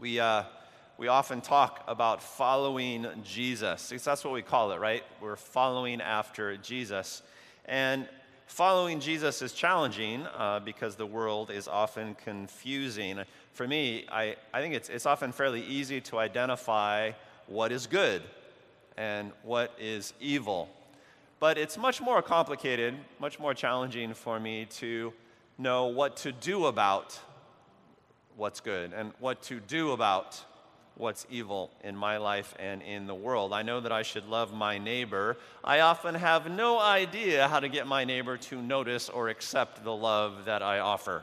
We, uh, we often talk about following Jesus. That's what we call it, right? We're following after Jesus. And following Jesus is challenging uh, because the world is often confusing. For me, I, I think it's, it's often fairly easy to identify what is good and what is evil. But it's much more complicated, much more challenging for me to know what to do about what's good and what to do about what's evil in my life and in the world. I know that I should love my neighbor. I often have no idea how to get my neighbor to notice or accept the love that I offer.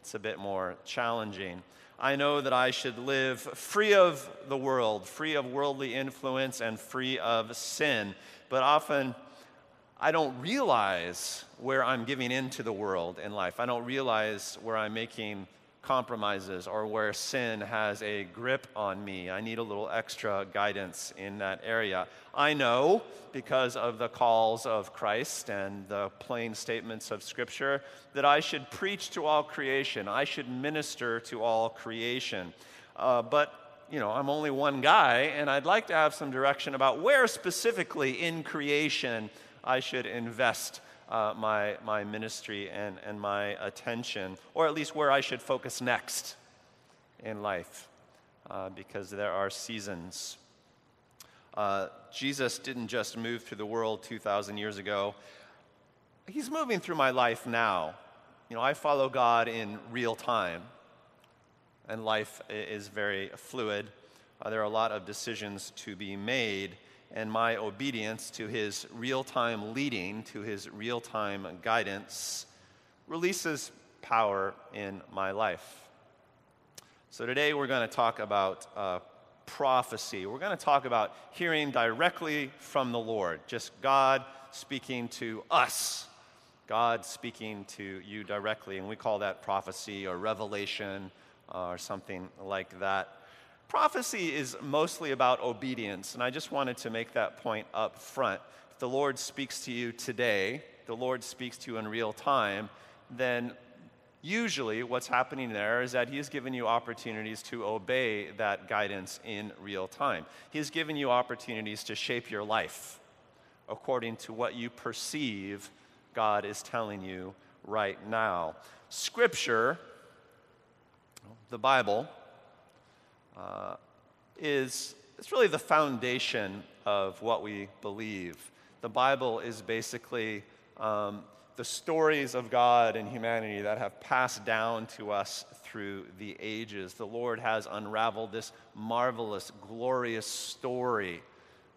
It's a bit more challenging. I know that I should live free of the world, free of worldly influence, and free of sin. But often, I don't realize where I'm giving into the world in life. I don't realize where I'm making compromises or where sin has a grip on me. I need a little extra guidance in that area. I know because of the calls of Christ and the plain statements of Scripture that I should preach to all creation, I should minister to all creation. Uh, but you know, I'm only one guy, and I'd like to have some direction about where specifically in creation I should invest uh, my, my ministry and, and my attention, or at least where I should focus next in life, uh, because there are seasons. Uh, Jesus didn't just move through the world 2,000 years ago, He's moving through my life now. You know, I follow God in real time, and life is very fluid. Uh, there are a lot of decisions to be made and my obedience to his real time leading, to his real time guidance, releases power in my life. So today we're going to talk about uh, prophecy. We're going to talk about hearing directly from the Lord, just God speaking to us. God speaking to you directly, and we call that prophecy or revelation uh, or something like that. Prophecy is mostly about obedience, and I just wanted to make that point up front. If the Lord speaks to you today, the Lord speaks to you in real time, then usually what's happening there is that He's given you opportunities to obey that guidance in real time. He's given you opportunities to shape your life according to what you perceive God is telling you right now. Scripture, the Bible, uh, is it's really the foundation of what we believe. The Bible is basically um, the stories of God and humanity that have passed down to us through the ages. The Lord has unraveled this marvelous, glorious story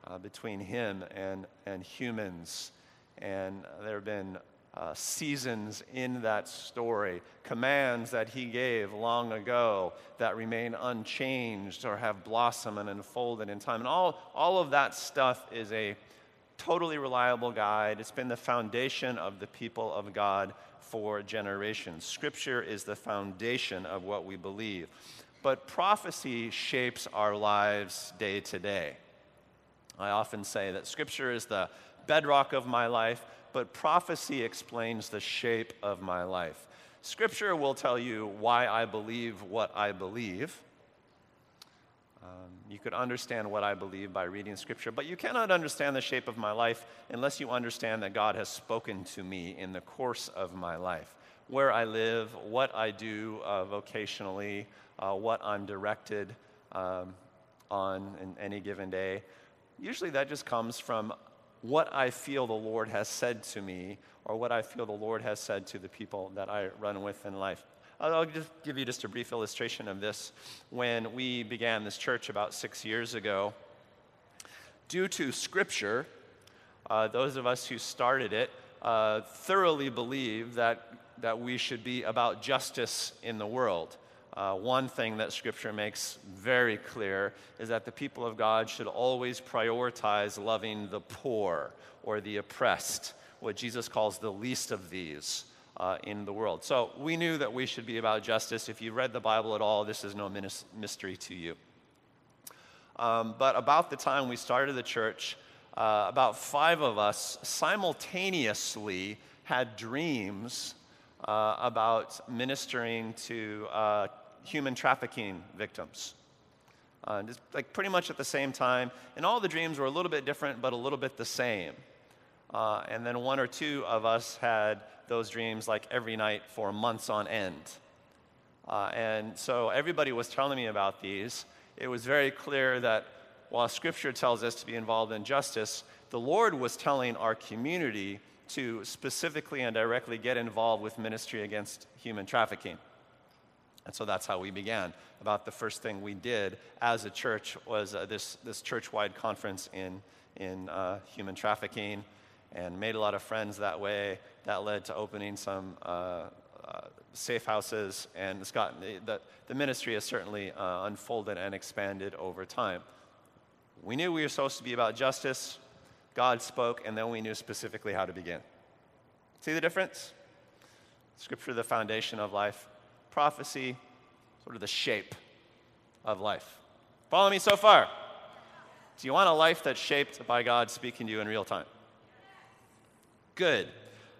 uh, between Him and, and humans. And there have been uh, seasons in that story, commands that he gave long ago that remain unchanged or have blossomed and unfolded in time. And all, all of that stuff is a totally reliable guide. It's been the foundation of the people of God for generations. Scripture is the foundation of what we believe. But prophecy shapes our lives day to day. I often say that Scripture is the bedrock of my life, but prophecy explains the shape of my life. Scripture will tell you why I believe what I believe. Um, you could understand what I believe by reading Scripture, but you cannot understand the shape of my life unless you understand that God has spoken to me in the course of my life. Where I live, what I do uh, vocationally, uh, what I'm directed um, on in any given day. Usually that just comes from what I feel the Lord has said to me or what I feel the Lord has said to the people that I run with in life. I'll just give you just a brief illustration of this. When we began this church about six years ago, due to Scripture, uh, those of us who started it uh, thoroughly believe that, that we should be about justice in the world. Uh, one thing that Scripture makes very clear is that the people of God should always prioritize loving the poor or the oppressed, what Jesus calls the least of these uh, in the world. So we knew that we should be about justice. If you read the Bible at all, this is no mystery to you. Um, but about the time we started the church, uh, about five of us simultaneously had dreams uh, about ministering to uh, human trafficking victims. Uh, just like pretty much at the same time. And all the dreams were a little bit different, but a little bit the same. Uh, and then one or two of us had those dreams like every night for months on end. Uh, and so everybody was telling me about these. It was very clear that while Scripture tells us to be involved in justice, the Lord was telling our community to specifically and directly get involved with ministry against human trafficking. And so that's how we began. About the first thing we did as a church was uh, this, this church wide conference in, in uh, human trafficking and made a lot of friends that way. That led to opening some uh, uh safe houses, and it's gotten, the, the ministry has certainly uh, unfolded and expanded over time. We knew we were supposed to be about justice. God spoke, and then we knew specifically how to begin. See the difference? Scripture, the foundation of life prophecy, sort of the shape of life. Follow me so far? Do you want a life that's shaped by God speaking to you in real time? Good.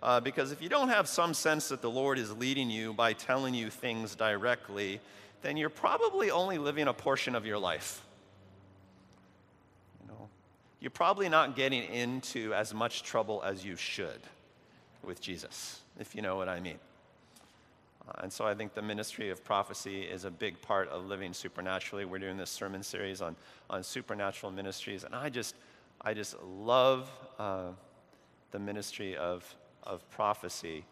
Uh, because if you don't have some sense that the Lord is leading you by telling you things directly, then you're probably only living a portion of your life. You know, you're probably not getting into as much trouble as you should with Jesus, if you know what I mean. Uh, and so I think the ministry of prophecy is a big part of living supernaturally. We're doing this sermon series on, on supernatural ministries, and I just, I just love uh, the ministry of, of prophecy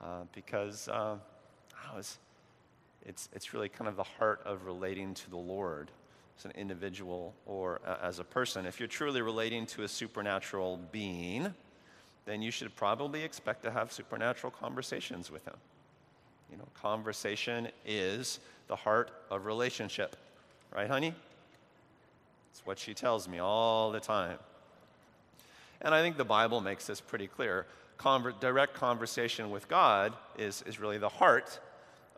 uh, because uh, was, it's, it's really kind of the heart of relating to the Lord as an individual or as a person. If you're truly relating to a supernatural being, then you should probably expect to have supernatural conversations with him. You know, conversation is the heart of relationship. Right, honey? It's what she tells me all the time. And I think the Bible makes this pretty clear. Conver- direct conversation with God is, is really the heart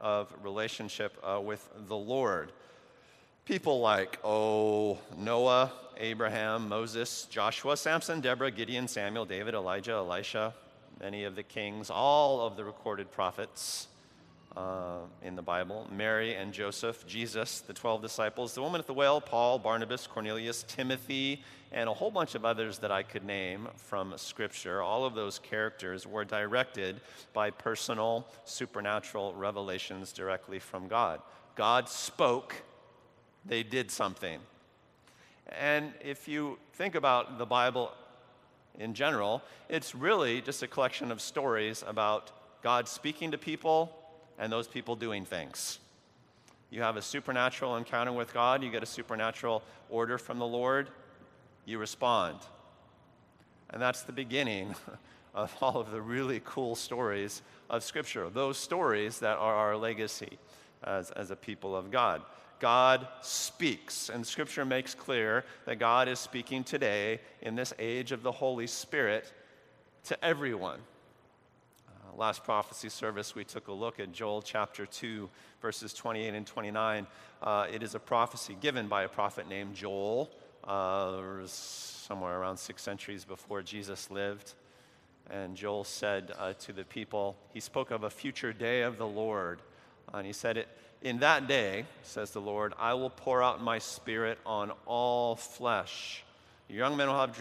of relationship uh, with the Lord. People like, oh, Noah, Abraham, Moses, Joshua, Samson, Deborah, Gideon, Samuel, David, Elijah, Elisha, many of the kings, all of the recorded prophets, uh, in the Bible Mary and Joseph, Jesus, the 12 disciples, the woman at the well, Paul, Barnabas, Cornelius, Timothy, and a whole bunch of others that I could name from Scripture. All of those characters were directed by personal, supernatural revelations directly from God. God spoke, they did something. And if you think about the Bible in general, it's really just a collection of stories about God speaking to people and those people doing things. You have a supernatural encounter with God, you get a supernatural order from the Lord, you respond. And that's the beginning of all of the really cool stories of Scripture, those stories that are our legacy as, as a people of God. God speaks, and Scripture makes clear that God is speaking today in this age of the Holy Spirit to everyone last prophecy service, we took a look at Joel chapter 2, verses 28 and 29. Uh, it is a prophecy given by a prophet named Joel, uh, somewhere around six centuries before Jesus lived. And Joel said uh, to the people, he spoke of a future day of the Lord. And he said, In that day, says the Lord, I will pour out my spirit on all flesh. Your young men will have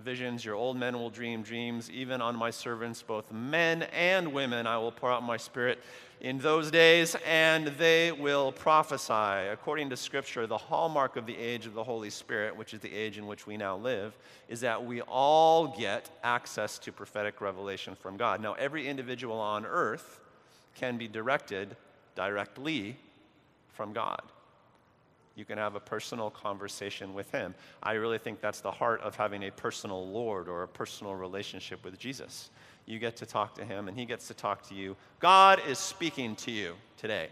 visions, your old men will dream dreams. Even on my servants, both men and women, I will pour out my spirit in those days, and they will prophesy. According to Scripture, the hallmark of the age of the Holy Spirit, which is the age in which we now live, is that we all get access to prophetic revelation from God. Now, every individual on earth can be directed directly from God you can have a personal conversation with Him. I really think that's the heart of having a personal Lord or a personal relationship with Jesus. You get to talk to Him, and He gets to talk to you. God is speaking to you today.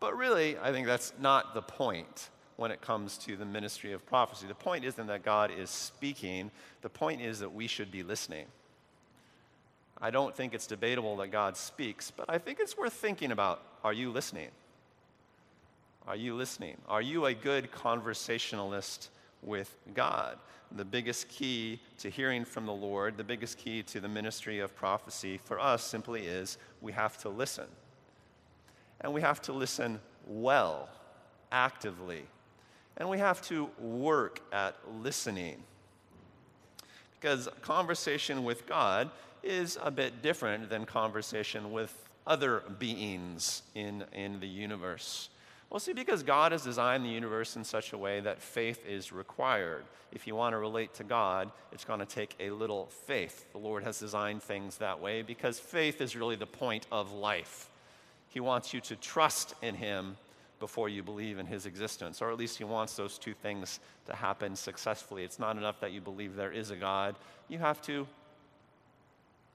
But really, I think that's not the point when it comes to the ministry of prophecy. The point isn't that God is speaking, the point is that we should be listening. I don't think it's debatable that God speaks, but I think it's worth thinking about are you listening? Are you listening? Are you a good conversationalist with God? The biggest key to hearing from the Lord, the biggest key to the ministry of prophecy for us simply is we have to listen. And we have to listen well, actively. And we have to work at listening. Because conversation with God is a bit different than conversation with other beings in, in the universe. Well, see, because God has designed the universe in such a way that faith is required. If you want to relate to God, it's going to take a little faith. The Lord has designed things that way because faith is really the point of life. He wants you to trust in Him before you believe in His existence, or at least He wants those two things to happen successfully. It's not enough that you believe there is a God, you have to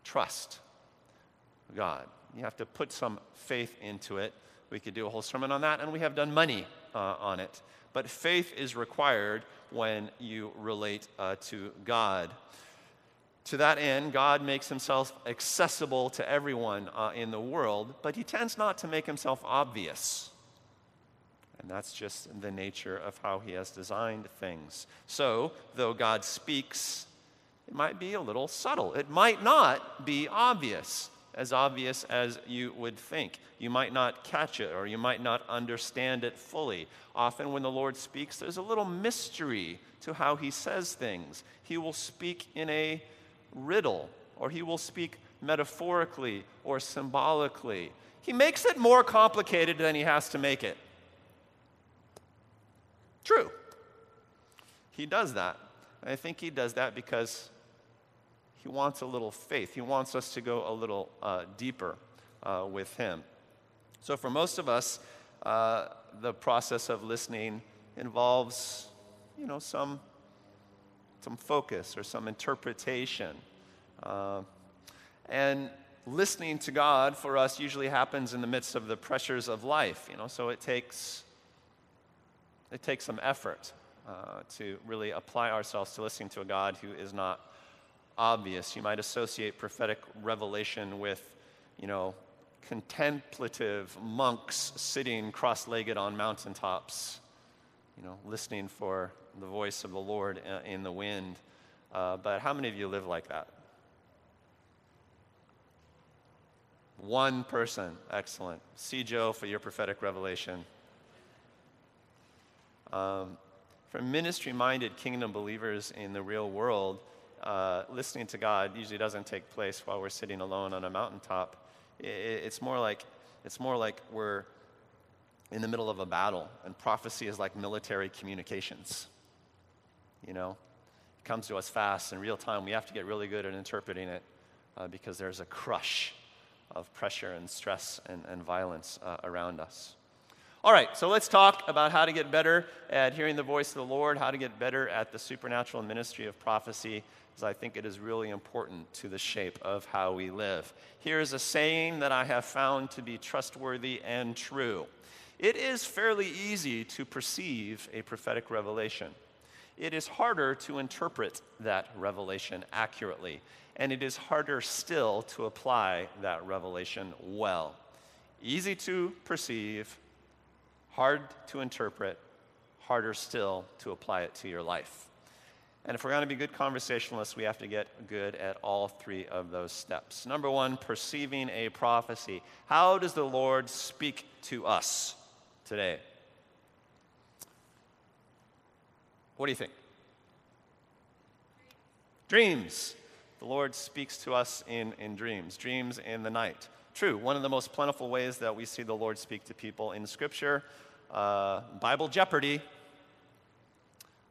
trust God. You have to put some faith into it. We could do a whole sermon on that, and we have done money uh, on it. But faith is required when you relate uh, to God. To that end, God makes himself accessible to everyone uh, in the world, but he tends not to make himself obvious. And that's just the nature of how he has designed things. So, though God speaks, it might be a little subtle. It might not be obvious as obvious as you would think. You might not catch it or you might not understand it fully. Often, when the Lord speaks, there's a little mystery to how he says things. He will speak in a riddle, or he will speak metaphorically or symbolically. He makes it more complicated than he has to make it. True. He does that. I think he does that because he wants a little faith. He wants us to go a little uh, deeper uh, with Him. So, for most of us, uh, the process of listening involves, you know, some, some focus or some interpretation. Uh, and listening to God for us usually happens in the midst of the pressures of life, you know, so it takes, it takes some effort uh, to really apply ourselves to listening to a God who is not obvious. You might associate prophetic revelation with, you know, contemplative monks sitting cross legged on mountaintops, you know, listening for the voice of the Lord in the wind. Uh, but how many of you live like that? One person. Excellent. See Joe for your prophetic revelation. Um, for ministry minded kingdom believers in the real world, uh, listening to God usually doesn't take place while we're sitting alone on a mountaintop. It's, more like, it's more like we're in the middle of a battle, and prophecy is like military communications. You know, it comes to us fast in real time. We have to get really good at interpreting it uh, because there's a crush of pressure and stress and, and violence uh, around us. All right, so let's talk about how to get better at hearing the voice of the Lord, how to get better at the supernatural ministry of prophecy, because I think it is really important to the shape of how we live. Here is a saying that I have found to be trustworthy and true it is fairly easy to perceive a prophetic revelation. It is harder to interpret that revelation accurately, and it is harder still to apply that revelation well. Easy to perceive, hard to interpret, harder still to apply it to your life. And if we're going to be good conversationalists, we have to get good at all three of those steps. Number one, perceiving a prophecy. How does the Lord speak to us today? What do you think? Dreams. The Lord speaks to us in, in dreams, dreams in the night. True, one of the most plentiful ways that we see the Lord speak to people in Scripture, uh, Bible Jeopardy.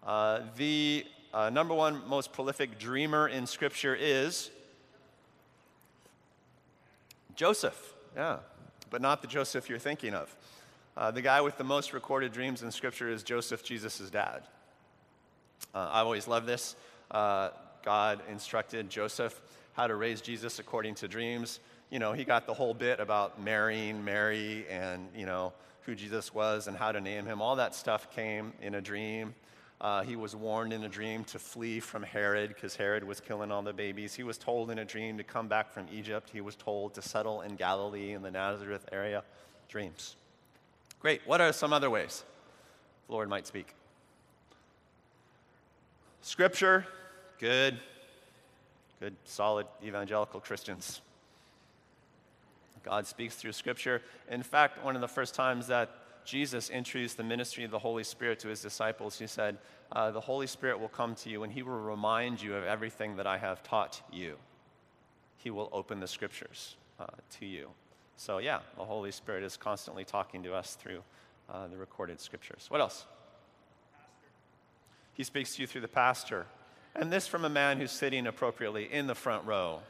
Uh, the uh, number one most prolific dreamer in Scripture is Joseph. Yeah, but not the Joseph you're thinking of. Uh, the guy with the most recorded dreams in Scripture is Joseph, Jesus' dad. Uh, I've always loved this. God instructed Joseph how to raise Jesus according to dreams. You know, he got the whole bit about marrying Mary and, you know, who Jesus was and how to name him. All that stuff came in a dream. Uh, he was warned in a dream to flee from Herod because Herod was killing all the babies. He was told in a dream to come back from Egypt. He was told to settle in Galilee in the Nazareth area. Dreams. Great. What are some other ways the Lord might speak? Scripture, good. Good, solid evangelical Christians. God speaks through Scripture. In fact, one of the first times that Jesus introduced the ministry of the Holy Spirit to his disciples, he said, uh, The Holy Spirit will come to you and he will remind you of everything that I have taught you. He will open the Scriptures uh, to you. So, yeah, the Holy Spirit is constantly talking to us through uh, the recorded Scriptures. What else? He speaks to you through the pastor. And this from a man who's sitting appropriately in the front row.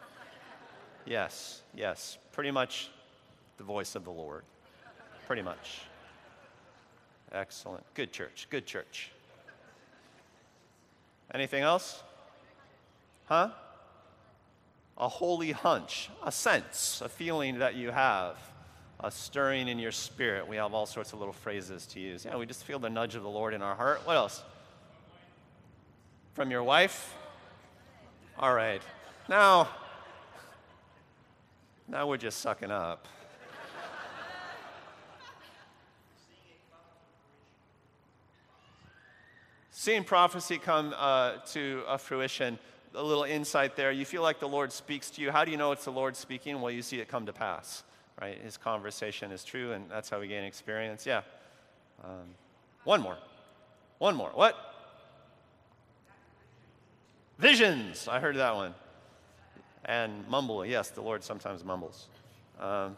Yes, yes, pretty much the voice of the Lord. Pretty much. Excellent. Good church, good church. Anything else? Huh? A holy hunch, a sense, a feeling that you have, a stirring in your spirit. We have all sorts of little phrases to use. Yeah, we just feel the nudge of the Lord in our heart. What else? From your wife? All right. Now, now we're just sucking up. Seeing prophecy come uh, to a fruition, a little insight there. You feel like the Lord speaks to you. How do you know it's the Lord speaking? Well, you see it come to pass, right? His conversation is true, and that's how we gain experience. Yeah. Um, one more. One more. What? Visions. I heard that one. And mumble. Yes, the Lord sometimes mumbles. Um,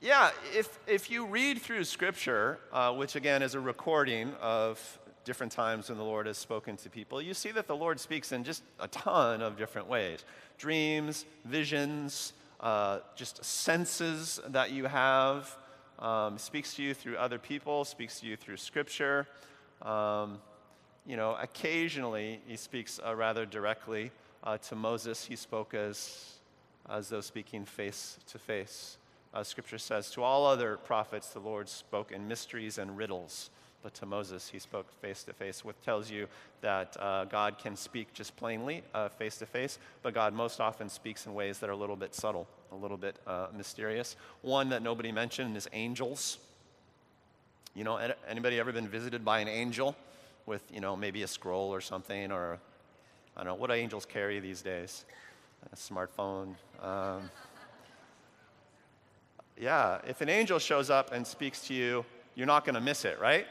yeah, if, if you read through Scripture, uh, which again is a recording of different times when the Lord has spoken to people, you see that the Lord speaks in just a ton of different ways dreams, visions, uh, just senses that you have. Um, speaks to you through other people, speaks to you through Scripture. Um, you know, occasionally he speaks uh, rather directly uh, to Moses. He spoke as, as though speaking face to face. Uh, scripture says, To all other prophets, the Lord spoke in mysteries and riddles, but to Moses, he spoke face to face, which tells you that uh, God can speak just plainly, face to face, but God most often speaks in ways that are a little bit subtle, a little bit uh, mysterious. One that nobody mentioned is angels. You know, anybody ever been visited by an angel? with, you know, maybe a scroll or something, or I don't know, what do angels carry these days? A smartphone. Um, yeah, if an angel shows up and speaks to you, you're not going to miss it, right?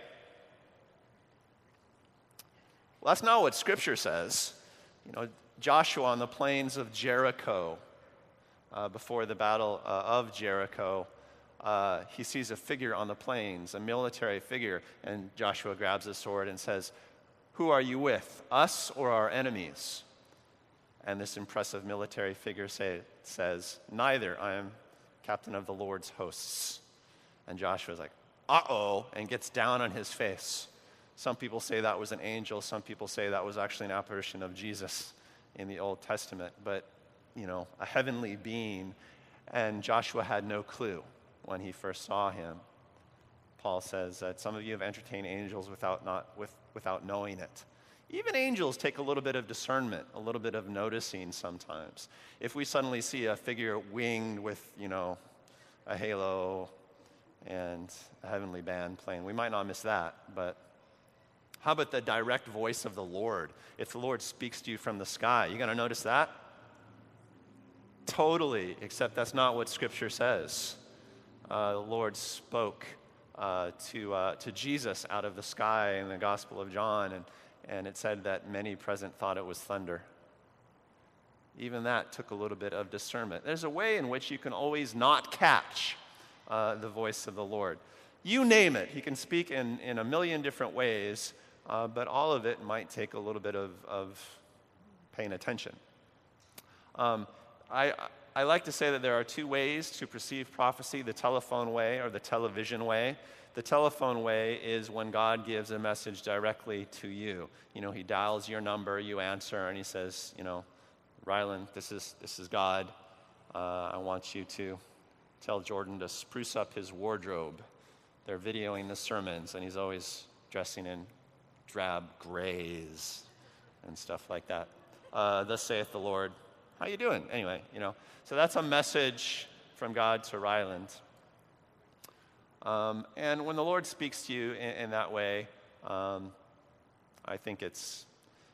Well, that's not what Scripture says. You know, Joshua on the plains of Jericho, uh, before the battle uh, of Jericho, uh, he sees a figure on the plains, a military figure, and Joshua grabs his sword and says, Who are you with, us or our enemies? And this impressive military figure say, says, Neither. I am captain of the Lord's hosts. And Joshua's like, Uh oh, and gets down on his face. Some people say that was an angel. Some people say that was actually an apparition of Jesus in the Old Testament. But, you know, a heavenly being. And Joshua had no clue when he first saw him. Paul says that some of you have entertained angels without, not, with, without knowing it. Even angels take a little bit of discernment, a little bit of noticing sometimes. If we suddenly see a figure winged with, you know, a halo and a heavenly band playing, we might not miss that, but how about the direct voice of the Lord? If the Lord speaks to you from the sky, you going to notice that? Totally, except that's not what Scripture says uh, the Lord spoke uh, to, uh, to Jesus out of the sky in the Gospel of John, and, and it said that many present thought it was thunder. Even that took a little bit of discernment. There's a way in which you can always not catch uh, the voice of the Lord. You name it, He can speak in, in a million different ways, uh, but all of it might take a little bit of, of paying attention. Um, I, I like to say that there are two ways to perceive prophecy the telephone way or the television way. The telephone way is when God gives a message directly to you. You know, He dials your number, you answer, and He says, you know, Ryland, this is, this is God. Uh, I want you to tell Jordan to spruce up his wardrobe. They're videoing the sermons, and he's always dressing in drab grays and stuff like that. Uh, Thus saith the Lord, how you doing? Anyway, you know. So that's a message from God to Ryland. Um, and when the Lord speaks to you in, in that way, um, I think it's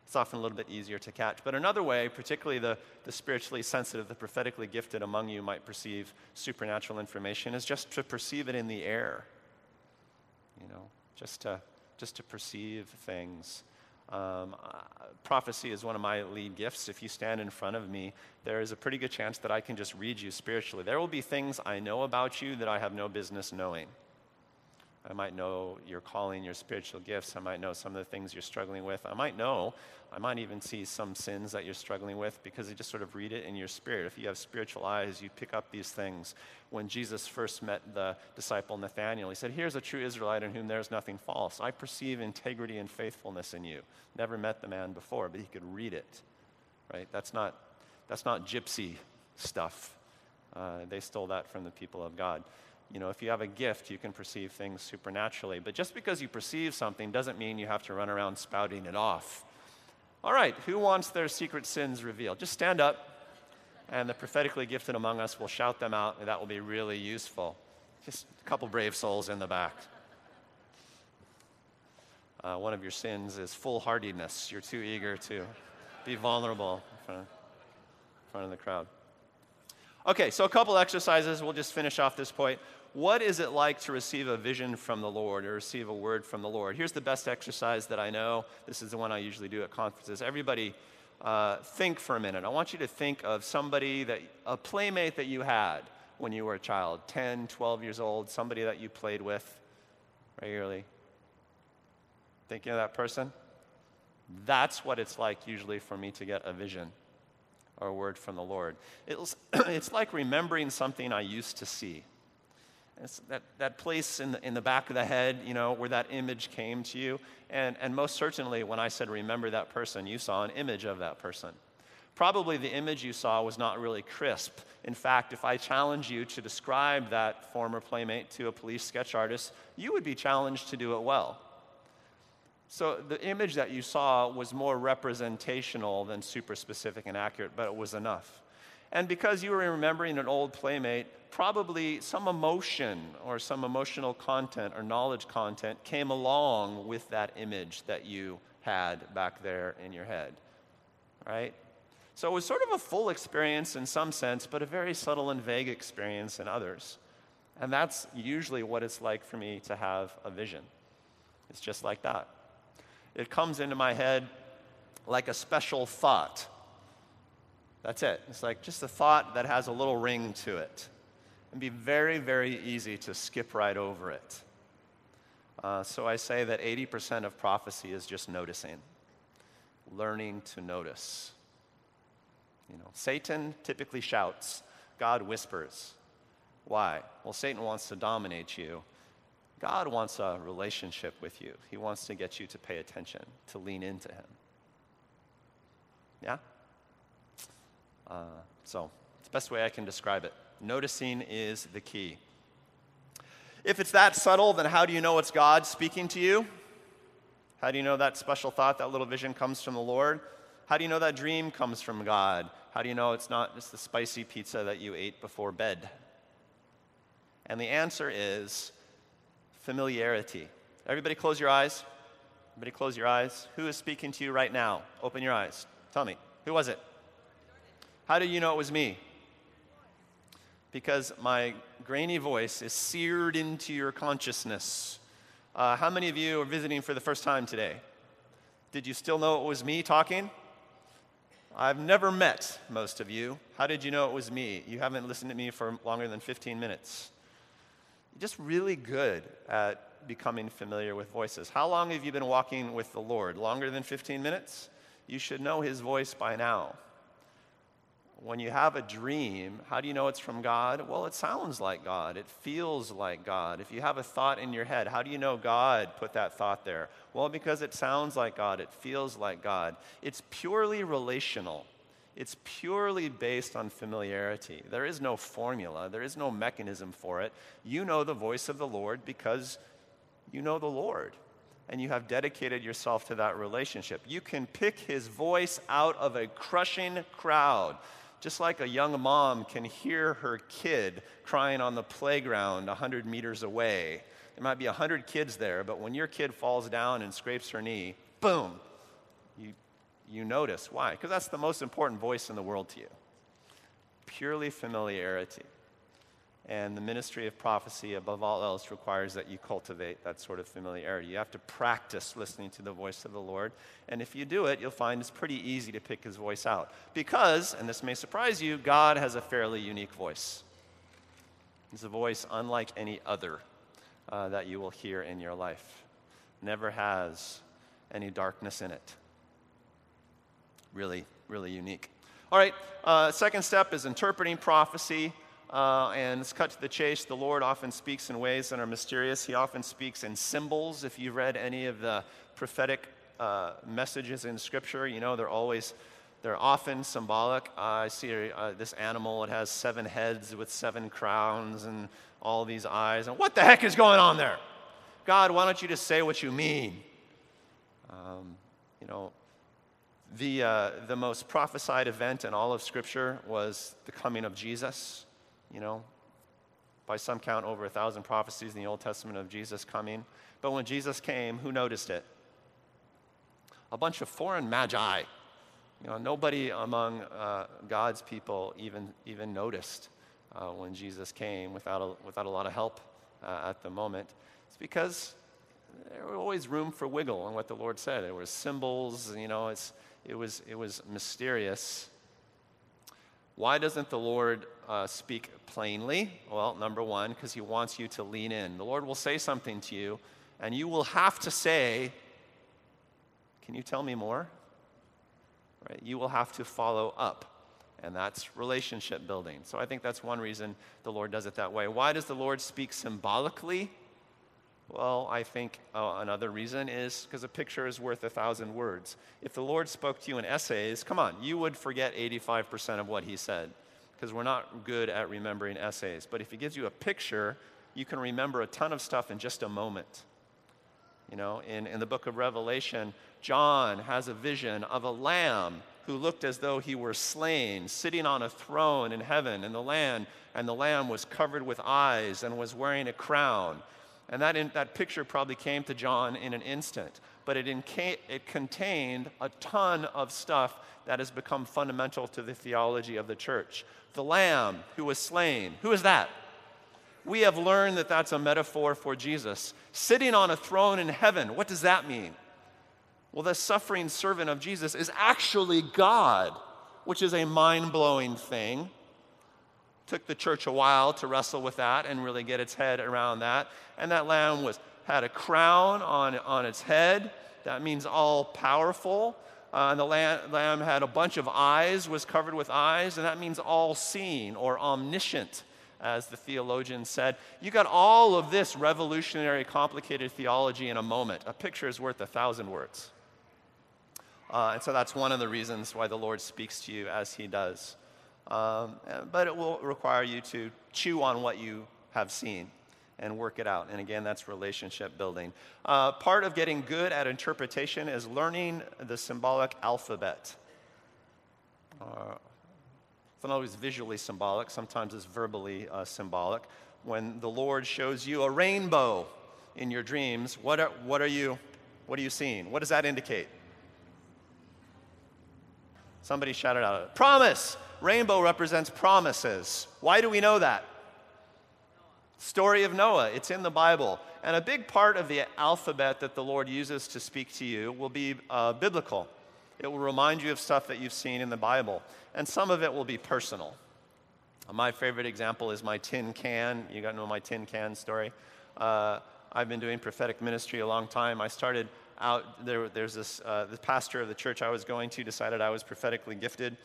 it's often a little bit easier to catch. But another way, particularly the, the spiritually sensitive, the prophetically gifted among you might perceive supernatural information, is just to perceive it in the air. You know, just to, just to perceive things. Um, uh, prophecy is one of my lead gifts. If you stand in front of me, there is a pretty good chance that I can just read you spiritually. There will be things I know about you that I have no business knowing. I might know your calling, your spiritual gifts. I might know some of the things you're struggling with. I might know, I might even see some sins that you're struggling with because you just sort of read it in your spirit. If you have spiritual eyes, you pick up these things. When Jesus first met the disciple Nathanael, he said, Here's a true Israelite in whom there is nothing false. I perceive integrity and faithfulness in you. Never met the man before, but he could read it. Right? That's not, that's not gypsy stuff. Uh, they stole that from the people of God you know, if you have a gift, you can perceive things supernaturally. But just because you perceive something doesn't mean you have to run around spouting it off. All right, who wants their secret sins revealed? Just stand up, and the prophetically gifted among us will shout them out, and that will be really useful. Just a couple brave souls in the back. Uh, one of your sins is foolhardiness. You're too eager to be vulnerable in front of, in front of the crowd. Okay, so a couple exercises. We'll just finish off this point what is it like to receive a vision from the Lord or receive a word from the Lord? Here's the best exercise that I know. This is the one I usually do at conferences. Everybody, uh, think for a minute. I want you to think of somebody that, a playmate that you had when you were a child 10, 12 years old, somebody that you played with regularly. Thinking of that person? That's what it's like usually for me to get a vision or a word from the Lord. It's, it's like remembering something I used to see. It's that, that place in the, in the back of the head, you know, where that image came to you. And, and most certainly, when I said remember that person, you saw an image of that person. Probably the image you saw was not really crisp. In fact, if I challenge you to describe that former playmate to a police sketch artist, you would be challenged to do it well. So the image that you saw was more representational than super specific and accurate, but it was enough. And because you were remembering an old playmate, probably some emotion or some emotional content or knowledge content came along with that image that you had back there in your head, right? So it was sort of a full experience in some sense, but a very subtle and vague experience in others. And that's usually what it's like for me to have a vision. It's just like that. It comes into my head like a special thought that's it. It's like just a thought that has a little ring to it. And be very, very easy to skip right over it. Uh, so I say that 80% of prophecy is just noticing, learning to notice. You know, Satan typically shouts, God whispers. Why? Well, Satan wants to dominate you. God wants a relationship with you. He wants to get you to pay attention, to lean into Him. Yeah? Uh, so it's the best way I can describe it. Noticing is the key. If it's that subtle, then how do you know it's God speaking to you? How do you know that special thought, that little vision comes from the Lord? How do you know that dream comes from God? How do you know it's not just the spicy pizza that you ate before bed? And the answer is familiarity. Everybody close your eyes. Everybody close your eyes. Who is speaking to you right now? Open your eyes. Tell me. Who was it? How do you know it was me? Because my grainy voice is seared into your consciousness. Uh, how many of you are visiting for the first time today? Did you still know it was me talking? I've never met most of you. How did you know it was me? You haven't listened to me for longer than 15 minutes. You're just really good at becoming familiar with voices. How long have you been walking with the Lord? Longer than 15 minutes? You should know his voice by now when you have a dream, how do you know it's from God? Well, it sounds like God. It feels like God. If you have a thought in your head, how do you know God put that thought there? Well, because it sounds like God, it feels like God. It's purely relational. It's purely based on familiarity. There is no formula, there is no mechanism for it. You know the voice of the Lord because you know the Lord and you have dedicated yourself to that relationship. You can pick his voice out of a crushing crowd. Just like a young mom can hear her kid crying on the playground 100 meters away. There might be 100 kids there, but when your kid falls down and scrapes her knee, boom, you, you notice. Why? Because that's the most important voice in the world to you. Purely familiarity. And the ministry of prophecy, above all else, requires that you cultivate that sort of familiarity. You have to practice listening to the voice of the Lord. And if you do it, you'll find it's pretty easy to pick his voice out. Because, and this may surprise you, God has a fairly unique voice. It's a voice unlike any other uh, that you will hear in your life. Never has any darkness in it. Really, really unique. All right, uh, second step is interpreting prophecy. Uh, and let's cut to the chase. The Lord often speaks in ways that are mysterious. He often speaks in symbols. If you've read any of the prophetic uh, messages in Scripture, you know they're always, they're often symbolic. Uh, I see uh, this animal, it has seven heads with seven crowns and all these eyes. And what the heck is going on there? God, why don't you just say what you mean? Um, you know, the, uh, the most prophesied event in all of Scripture was the coming of Jesus you know, by some count, over a thousand prophecies in the Old Testament of Jesus coming. But when Jesus came, who noticed it? A bunch of foreign magi. You know, nobody among uh, God's people even, even noticed uh, when Jesus came without a, without a lot of help uh, at the moment. It's because there was always room for wiggle in what the Lord said. There were symbols, you know, it's, it, was, it was mysterious. Why doesn't the Lord uh, speak plainly? Well, number one, because he wants you to lean in. The Lord will say something to you, and you will have to say, Can you tell me more? Right? You will have to follow up. And that's relationship building. So I think that's one reason the Lord does it that way. Why does the Lord speak symbolically? Well, I think uh, another reason is because a picture is worth a thousand words. If the Lord spoke to you in essays, come on, you would forget 85% of what he said because we're not good at remembering essays. But if he gives you a picture, you can remember a ton of stuff in just a moment. You know, in, in the book of Revelation, John has a vision of a lamb who looked as though he were slain, sitting on a throne in heaven, in the land, and the lamb was covered with eyes and was wearing a crown. And that, in, that picture probably came to John in an instant, but it, inca- it contained a ton of stuff that has become fundamental to the theology of the church. The lamb who was slain, who is that? We have learned that that's a metaphor for Jesus. Sitting on a throne in heaven, what does that mean? Well, the suffering servant of Jesus is actually God, which is a mind blowing thing. Took the church a while to wrestle with that and really get its head around that. And that lamb was, had a crown on, on its head. That means all powerful. Uh, and the lamb, lamb had a bunch of eyes, was covered with eyes, and that means all seeing or omniscient, as the theologian said. You got all of this revolutionary, complicated theology in a moment. A picture is worth a thousand words. Uh, and so that's one of the reasons why the Lord speaks to you as he does. Um, but it will require you to chew on what you have seen and work it out. And again, that's relationship building. Uh, part of getting good at interpretation is learning the symbolic alphabet. Uh, it's not always visually symbolic, sometimes it's verbally uh, symbolic. When the Lord shows you a rainbow in your dreams, what are, what, are you, what are you seeing? What does that indicate? Somebody shouted out, Promise! Rainbow represents promises. Why do we know that? Story of Noah, it's in the Bible. And a big part of the alphabet that the Lord uses to speak to you will be uh, biblical. It will remind you of stuff that you've seen in the Bible. And some of it will be personal. My favorite example is my tin can. You got to know my tin can story. Uh, I've been doing prophetic ministry a long time. I started out there, there's this uh, the pastor of the church I was going to decided I was prophetically gifted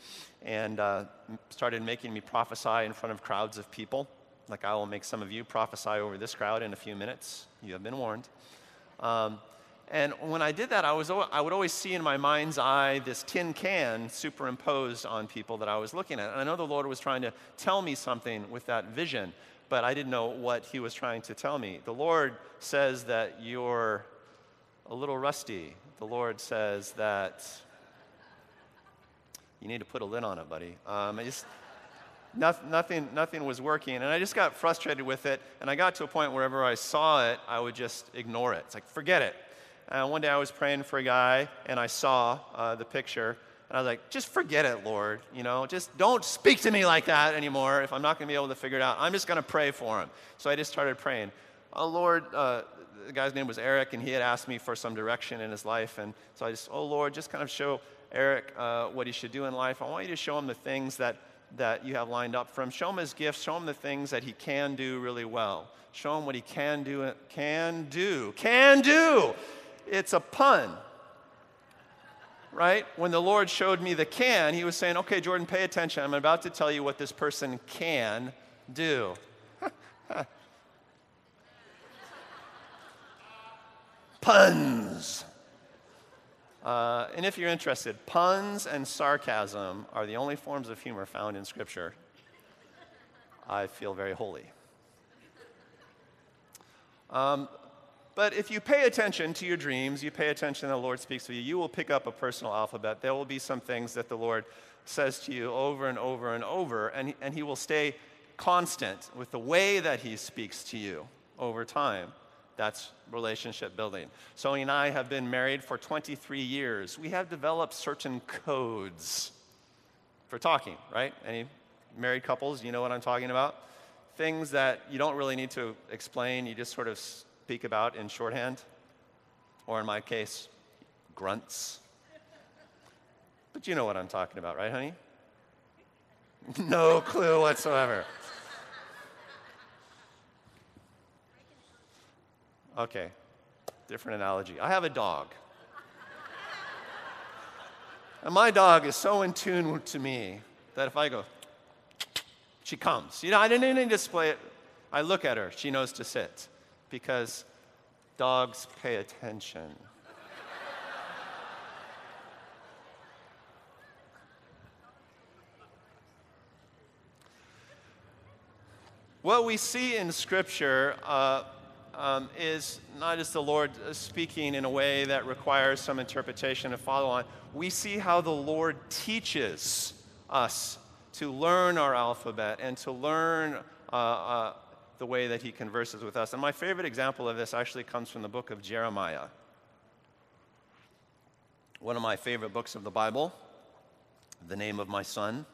and uh, started making me prophesy in front of crowds of people. Like I will make some of you prophesy over this crowd in a few minutes. You have been warned. Um, and when I did that, I, was, I would always see in my mind's eye this tin can superimposed on people that I was looking at. And I know the Lord was trying to tell me something with that vision, but I didn't know what He was trying to tell me. The Lord says that you're a little rusty. The Lord says that you need to put a lid on it, buddy. Um, just, nothing, nothing, nothing was working. And I just got frustrated with it. And I got to a point wherever I saw it, I would just ignore it. It's like, forget it. And one day I was praying for a guy, and I saw uh, the picture, and I was like, just forget it, Lord. You know, just don't speak to me like that anymore. If I'm not going to be able to figure it out, I'm just going to pray for him. So I just started praying. Oh, Lord, uh, the guy's name was Eric, and he had asked me for some direction in his life. And so I just, oh, Lord, just kind of show Eric uh, what he should do in life. I want you to show him the things that, that you have lined up for him. Show him his gifts. Show him the things that he can do really well. Show him what he can do. Can do. Can do. It's a pun. Right? When the Lord showed me the can, he was saying, okay, Jordan, pay attention. I'm about to tell you what this person can do. Puns. Uh, and if you're interested, puns and sarcasm are the only forms of humor found in Scripture. I feel very holy. Um, but if you pay attention to your dreams, you pay attention that the Lord speaks to you, you will pick up a personal alphabet. There will be some things that the Lord says to you over and over and over, and, and He will stay constant with the way that He speaks to you over time. That's relationship building. Sony and I have been married for 23 years. We have developed certain codes for talking, right? Any married couples, you know what I'm talking about? Things that you don't really need to explain, you just sort of speak about in shorthand. Or in my case, grunts. But you know what I'm talking about, right, honey? no clue whatsoever. Okay, different analogy. I have a dog. and my dog is so in tune to me that if I go, she comes. You know, I didn't even display it. I look at her, she knows to sit because dogs pay attention. what we see in Scripture uh, um, is not just the Lord speaking in a way that requires some interpretation and follow on. We see how the Lord teaches us to learn our alphabet and to learn uh, uh, the way that He converses with us. And my favorite example of this actually comes from the book of Jeremiah, one of my favorite books of the Bible, the name of my son.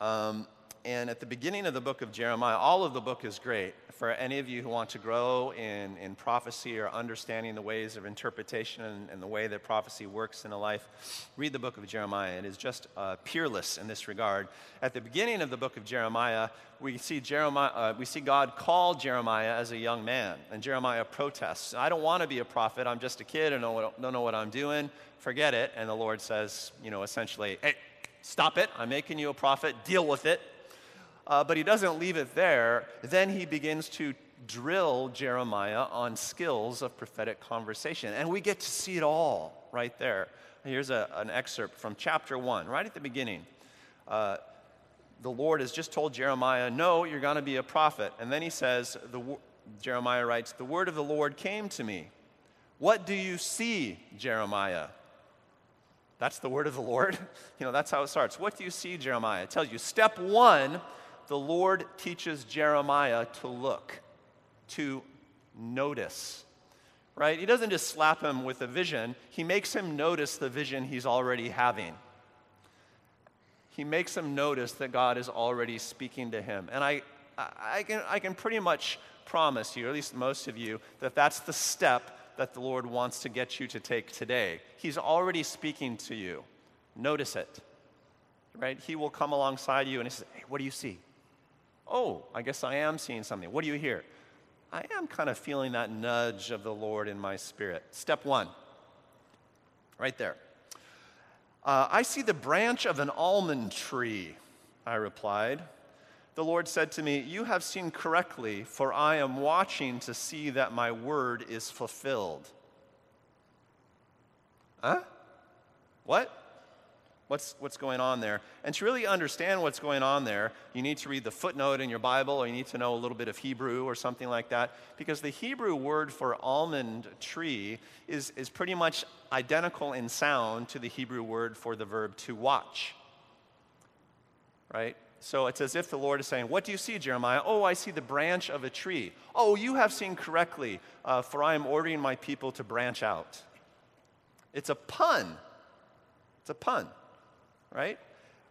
Um, and at the beginning of the book of Jeremiah, all of the book is great. For any of you who want to grow in, in prophecy or understanding the ways of interpretation and, and the way that prophecy works in a life, read the book of Jeremiah. It is just uh, peerless in this regard. At the beginning of the book of Jeremiah, we see, Jeremiah, uh, we see God call Jeremiah as a young man, and Jeremiah protests. I don't want to be a prophet. I'm just a kid. I don't know what, don't know what I'm doing. Forget it. And the Lord says, you know, essentially, hey, stop it. I'm making you a prophet. Deal with it uh, but he doesn't leave it there. Then he begins to drill Jeremiah on skills of prophetic conversation. And we get to see it all right there. Here's a, an excerpt from chapter 1, right at the beginning. Uh, the Lord has just told Jeremiah, No, you're going to be a prophet. And then he says, the, Jeremiah writes, The word of the Lord came to me. What do you see, Jeremiah? That's the word of the Lord. You know, that's how it starts. What do you see, Jeremiah? It tells you step one the Lord teaches Jeremiah to look, to notice. Right? He doesn't just slap him with a vision, he makes him notice the vision he's already having. He makes him notice that God is already speaking to him. And I, I, can, I can pretty much promise you, or at least most of you, that that's the step that the Lord wants to get you to take today. He's already speaking to you. Notice it. Right? He will come alongside you and he says, Hey, what do you see? Oh, I guess I am seeing something. What do you hear? I am kind of feeling that nudge of the Lord in my spirit. Step one, right there. Uh, I see the branch of an almond tree, I replied. The Lord said to me, You have seen correctly, for I am watching to see that my word is fulfilled. Huh? What? What's, what's going on there? And to really understand what's going on there, you need to read the footnote in your Bible, or you need to know a little bit of Hebrew or something like that, because the Hebrew word for almond tree is, is pretty much identical in sound to the Hebrew word for the verb to watch. Right? So it's as if the Lord is saying, What do you see, Jeremiah? Oh, I see the branch of a tree. Oh, you have seen correctly, uh, for I am ordering my people to branch out. It's a pun. It's a pun, right?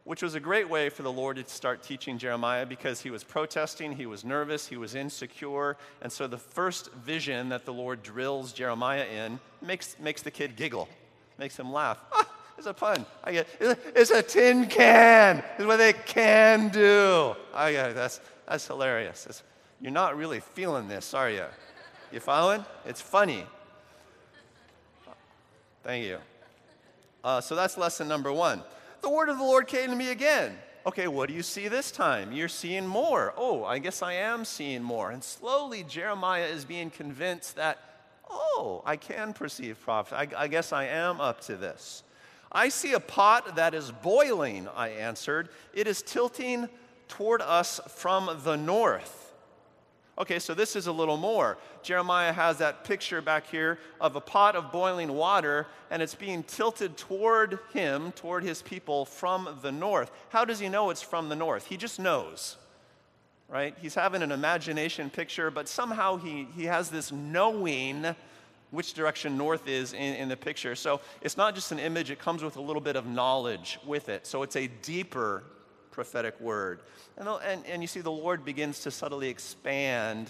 Which was a great way for the Lord to start teaching Jeremiah because he was protesting, he was nervous, he was insecure. And so the first vision that the Lord drills Jeremiah in makes, makes the kid giggle, makes him laugh. Ah, it's a pun. I get it's a tin can. Is what they can do. I get that's that's hilarious. It's, you're not really feeling this, are you? You following? It's funny. Thank you. Uh, so that's lesson number one. The word of the Lord came to me again. Okay, what do you see this time? You're seeing more. Oh, I guess I am seeing more. And slowly, Jeremiah is being convinced that, oh, I can perceive prophecy. I, I guess I am up to this. I see a pot that is boiling, I answered. It is tilting toward us from the north. Okay, so this is a little more. Jeremiah has that picture back here of a pot of boiling water, and it's being tilted toward him, toward his people from the north. How does he know it's from the north? He just knows, right? He's having an imagination picture, but somehow he, he has this knowing which direction north is in, in, the picture. So it's not just an image, it comes with a little bit of knowledge with it. So it's a deeper prophetic word. And, and, and you see, the Lord begins to subtly expand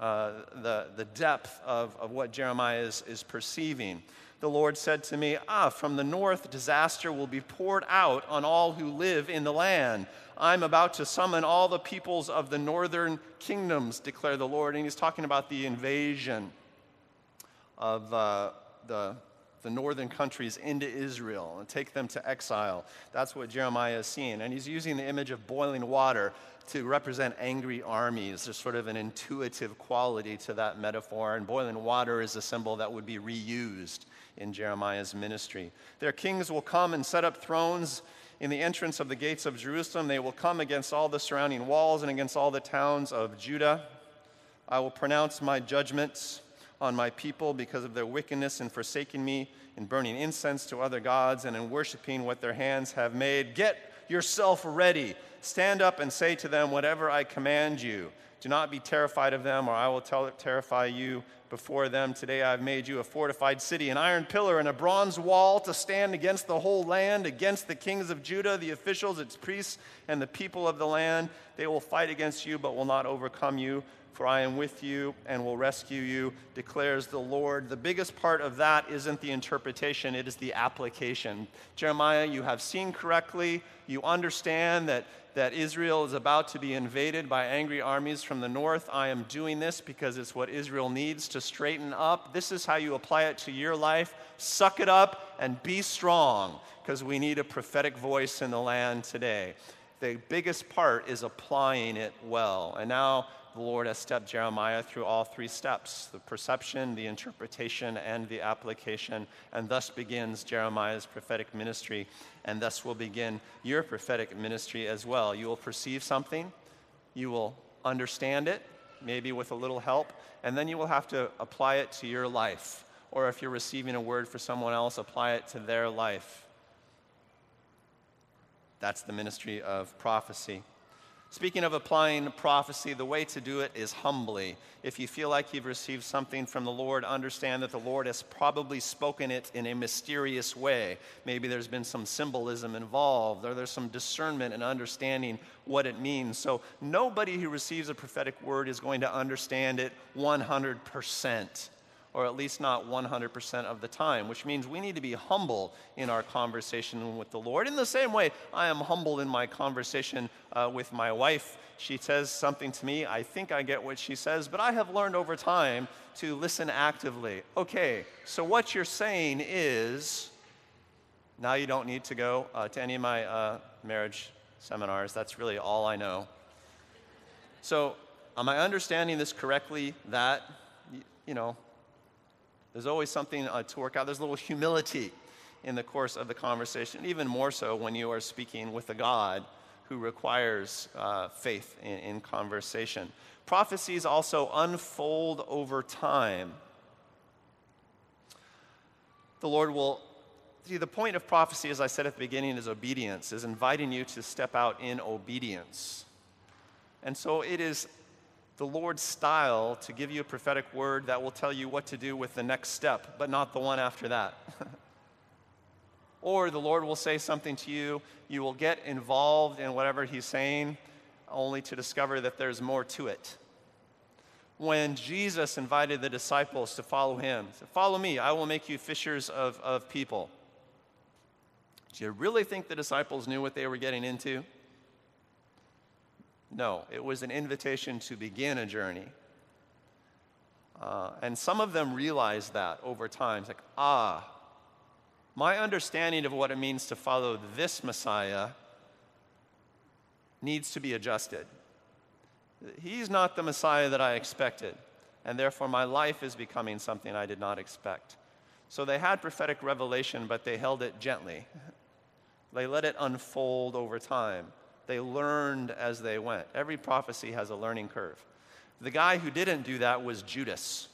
uh, the, the depth of, of what Jeremiah is, is perceiving. The Lord said to me, Ah, from the north, disaster will be poured out on all who live in the land. I'm about to summon all the peoples of the northern kingdoms, declare the Lord. And he's talking about the invasion of uh, the, the northern countries into Israel and take them to exile. That's what Jeremiah is seeing. And he's using the image of boiling water to represent angry armies. There's sort of an intuitive quality to that metaphor, and boiling water is a symbol that would be reused in Jeremiah's ministry. Their kings will come and set up thrones in the entrance of the gates of Jerusalem. They will come against all the surrounding walls and against all the towns of Judah. I will pronounce my judgments on my people because of their wickedness in forsaking me, in burning incense to other gods, and in worshiping what their hands have made. Get yourself ready. Stand up and say to them whatever I command you. Do not be terrified of them, or I will tell, terrify you before them. Today I have made you a fortified city, an iron pillar, and a bronze wall to stand against the whole land, against the kings of Judah, the officials, its priests, and the people of the land. They will fight against you, but will not overcome you for I am with you and will rescue you, declares the Lord. The biggest part of that isn't the interpretation, it is the application. Jeremiah, you have seen correctly. You understand that, that Israel is about to be invaded by angry armies from the north. I am doing this because it's what Israel needs to straighten up. This is how you apply it to your life. Suck it up and be strong because we need a prophetic voice in the land today. The biggest part is applying it well. And now, the Lord has stepped Jeremiah through all three steps the perception, the interpretation, and the application. And thus begins Jeremiah's prophetic ministry. And thus will begin your prophetic ministry as well. You will perceive something, you will understand it, maybe with a little help, and then you will have to apply it to your life. Or if you're receiving a word for someone else, apply it to their life. That's the ministry of prophecy. Speaking of applying prophecy, the way to do it is humbly. If you feel like you've received something from the Lord, understand that the Lord has probably spoken it in a mysterious way. Maybe there's been some symbolism involved, or there's some discernment and understanding what it means. So, nobody who receives a prophetic word is going to understand it 100% or at least not 100% of the time, which means we need to be humble in our conversation with the Lord. In the same way, I am humble in my conversation uh, with my wife. She says something to me, I think I get what she says, but I have learned over time to listen actively. Okay, so what you're saying is now you don't need to go uh, to any of my uh, marriage seminars. That's really all I know. So, am I understanding this correctly? That, you know, there's always something uh, to work out. There's a little humility in the course of the conversation, even more so when you are speaking with a God who requires uh, faith in, in conversation. Prophecies also unfold over time. The Lord will See, the point of prophecy, as I said at the beginning, is obedience, is inviting you to step out in obedience. And so it is the Lord's style to give you a prophetic word that will tell you what to do with the next step, but not the one after that. or the Lord will say something to you, you will get involved in whatever He's saying, only to discover that there's more to it. When Jesus invited the disciples to follow Him, said, Follow me, I will make you fishers of, of people. Do you really think the disciples knew what they were getting into? No, it was an invitation to begin a journey. Uh, and some of them realized that over time. It's like, ah, my understanding of what it means to follow this Messiah needs to be adjusted. He's not the Messiah that I expected, and therefore my life is becoming something I did not expect. So they had prophetic revelation, but they held it gently. They let it unfold over time. They learned as they went. Every prophecy has a learning curve. The guy who didn't do that was Judas.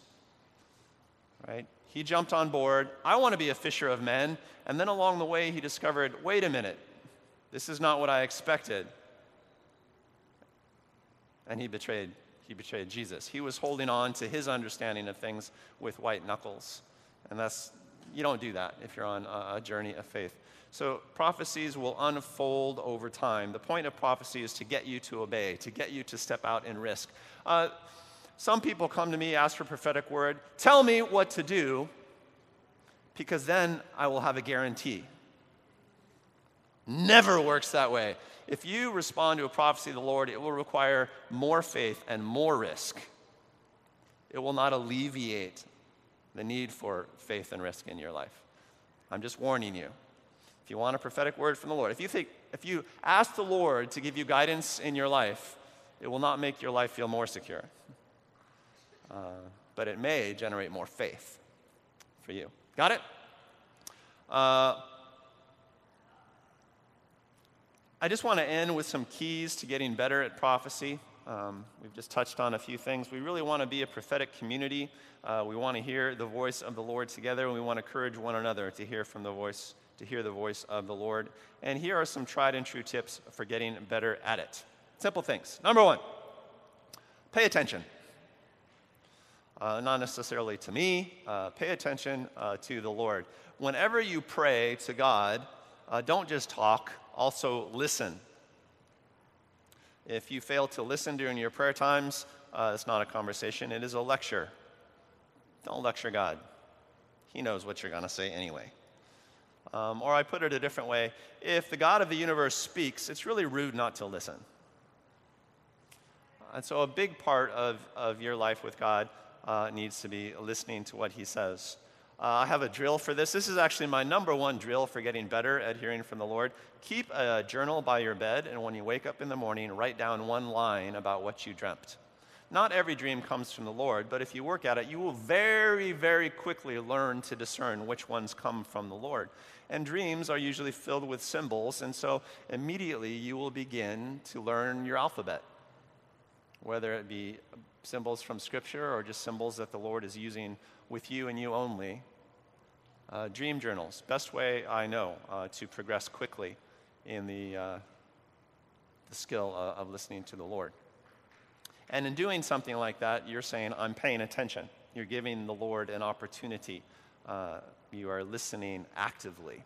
Right? He jumped on board. I want to be a fisher of men. And then along the way, he discovered wait a minute, this is not what I expected. And he betrayed, he betrayed Jesus. He was holding on to his understanding of things with white knuckles. And that's, you don't do that if you're on a journey of faith. So prophecies will unfold over time. The point of prophecy is to get you to obey, to get you to step out and risk. Uh, some people come to me, ask for prophetic word, tell me what to do, because then I will have a guarantee. Never works that way. If you respond to a prophecy of the Lord, it will require more faith and more risk. It will not alleviate the need for faith and risk in your life. I'm just warning you. If you want a prophetic word from the Lord, if you think, if you ask the Lord to give you guidance in your life, it will not make your life feel more secure. Uh, but it may generate more faith for you. Got it? Uh, I just want to end with some keys to getting better at prophecy. Um, we've just touched on a few things. We really want to be a prophetic community. Uh, we want to hear the voice of the Lord together, and we want to encourage one another to hear from the voice to hear the voice of the Lord. And here are some tried and true tips for getting better at it. Simple things. Number one, pay attention. Uh, not necessarily to me, uh, pay attention uh, to the Lord. Whenever you pray to God, uh, don't just talk, also listen. If you fail to listen during your prayer times, uh, it's not a conversation, it is a lecture. Don't lecture God. He knows what you're going to say anyway. Um, or I put it a different way if the God of the universe speaks, it's really rude not to listen. And so, a big part of, of your life with God uh, needs to be listening to what He says. Uh, I have a drill for this. This is actually my number one drill for getting better at hearing from the Lord. Keep a journal by your bed, and when you wake up in the morning, write down one line about what you dreamt. Not every dream comes from the Lord, but if you work at it, you will very, very quickly learn to discern which ones come from the Lord. And dreams are usually filled with symbols, and so immediately you will begin to learn your alphabet, whether it be symbols from Scripture or just symbols that the Lord is using with you and you only. Uh, dream journals, best way I know uh, to progress quickly in the, uh, the skill uh, of listening to the Lord. And in doing something like that, you're saying, I'm paying attention. You're giving the Lord an opportunity. Uh, you are listening actively.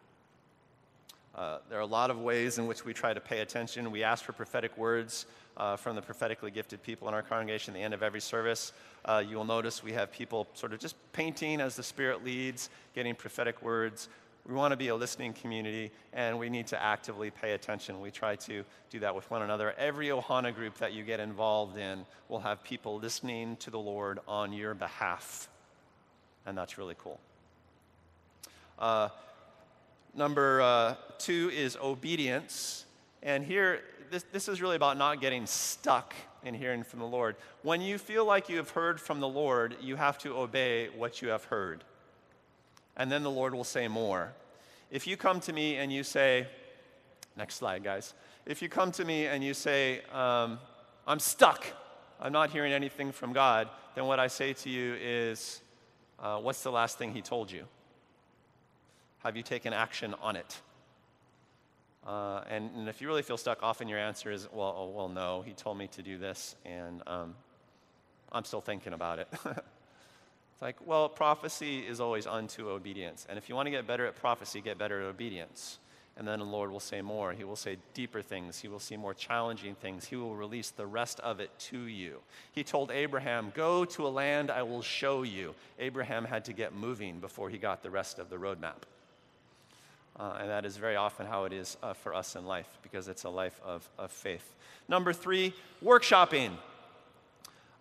Uh, there are a lot of ways in which we try to pay attention. We ask for prophetic words uh, from the prophetically gifted people in our congregation at the end of every service. Uh, you will notice we have people sort of just painting as the Spirit leads, getting prophetic words. We want to be a listening community, and we need to actively pay attention. We try to do that with one another. Every Ohana group that you get involved in will have people listening to the Lord on your behalf, and that's really cool. Uh, number uh, two is obedience. And here, this, this is really about not getting stuck in hearing from the Lord. When you feel like you have heard from the Lord, you have to obey what you have heard and then the Lord will say more. If you come to me and you say, next slide, guys. If you come to me and you say, um, I'm stuck, I'm not hearing anything from God, then what I say to you is, uh, What's the last thing He told you? Have you taken action on it? Uh, and, and, if you really feel stuck, often your answer is, well, oh, well, no, he told me to do this, and um, I'm still thinking about it. like, well, prophecy is always unto obedience. And if you want to get better at prophecy, get better at obedience. And then the Lord will say more. He will say deeper things. He will see more challenging things. He will release the rest of it to you. He told Abraham, Go to a land I will show you. Abraham had to get moving before he got the rest of the roadmap. Uh, and that is very often how it is uh, for us in life because it's a life of, of faith. Number three, workshopping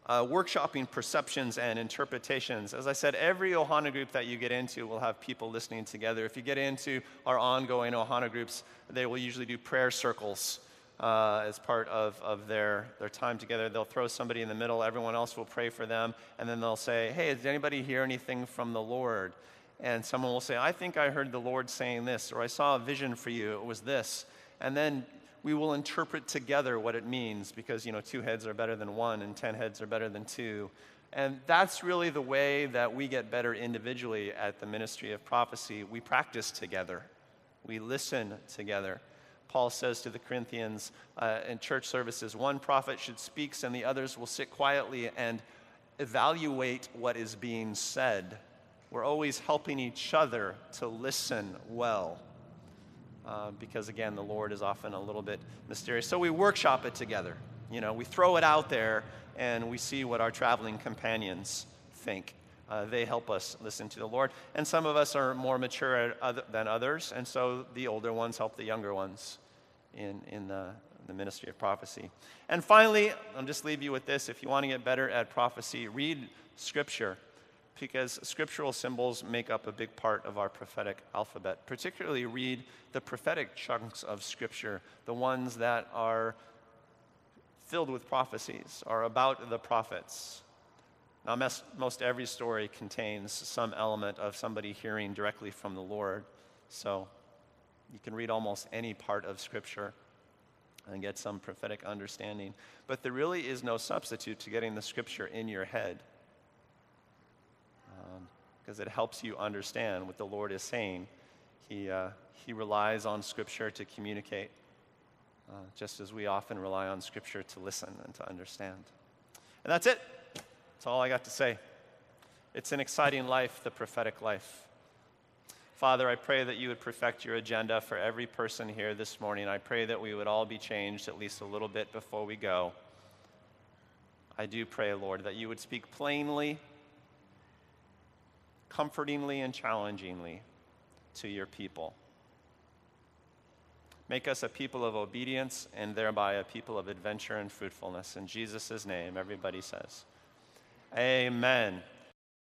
uh, workshopping perceptions and interpretations. As I said, every Ohana group that you get into will have people listening together. If you get into our ongoing Ohana groups, they will usually do prayer circles. Uh, as part of, of their, their time together. They'll throw somebody in the middle, everyone else will pray for them, and then they'll say, Hey, did anybody hear anything from the Lord? And someone will say, I think I heard the Lord saying this, or I saw a vision for you, it was this. And then we will interpret together what it means because, you know, two heads are better than one and ten heads are better than two. And that's really the way that we get better individually at the ministry of prophecy. We practice together, we listen together. Paul says to the Corinthians uh, in church services one prophet should speak, and the others will sit quietly and evaluate what is being said. We're always helping each other to listen well uh, because again, the Lord is often a little bit mysterious. So we workshop it together. You know, we throw it out there and we see what our traveling companions think. Uh, they help us listen to the Lord. And some of us are more mature than others, and so the older ones help the younger ones in, in the, the ministry of prophecy. And finally, I'll just leave you with this. If you want to get better at prophecy, read Scripture because scriptural symbols make up a big part of our prophetic alphabet. Particularly, read the prophetic chunks of Scripture, the ones that are filled with prophecies, are about the prophets. Now, most every story contains some element of somebody hearing directly from the Lord. So, you can read almost any part of Scripture and get some prophetic understanding. But there really is no substitute to getting the Scripture in your head because it helps you understand what the Lord is saying. He, uh, he relies on Scripture to communicate, uh, just as we often rely on Scripture to listen and to understand. And that's it. That's all I got to say. It's an exciting life, the prophetic life. Father, I pray that you would perfect your agenda for every person here this morning. I pray that we would all be changed at least a little bit before we go. I do pray, Lord, that you would speak plainly comfortingly and challengingly to your people. Make us a people of obedience and thereby a people of adventure and fruitfulness. In Jesus' name, everybody says, Amen.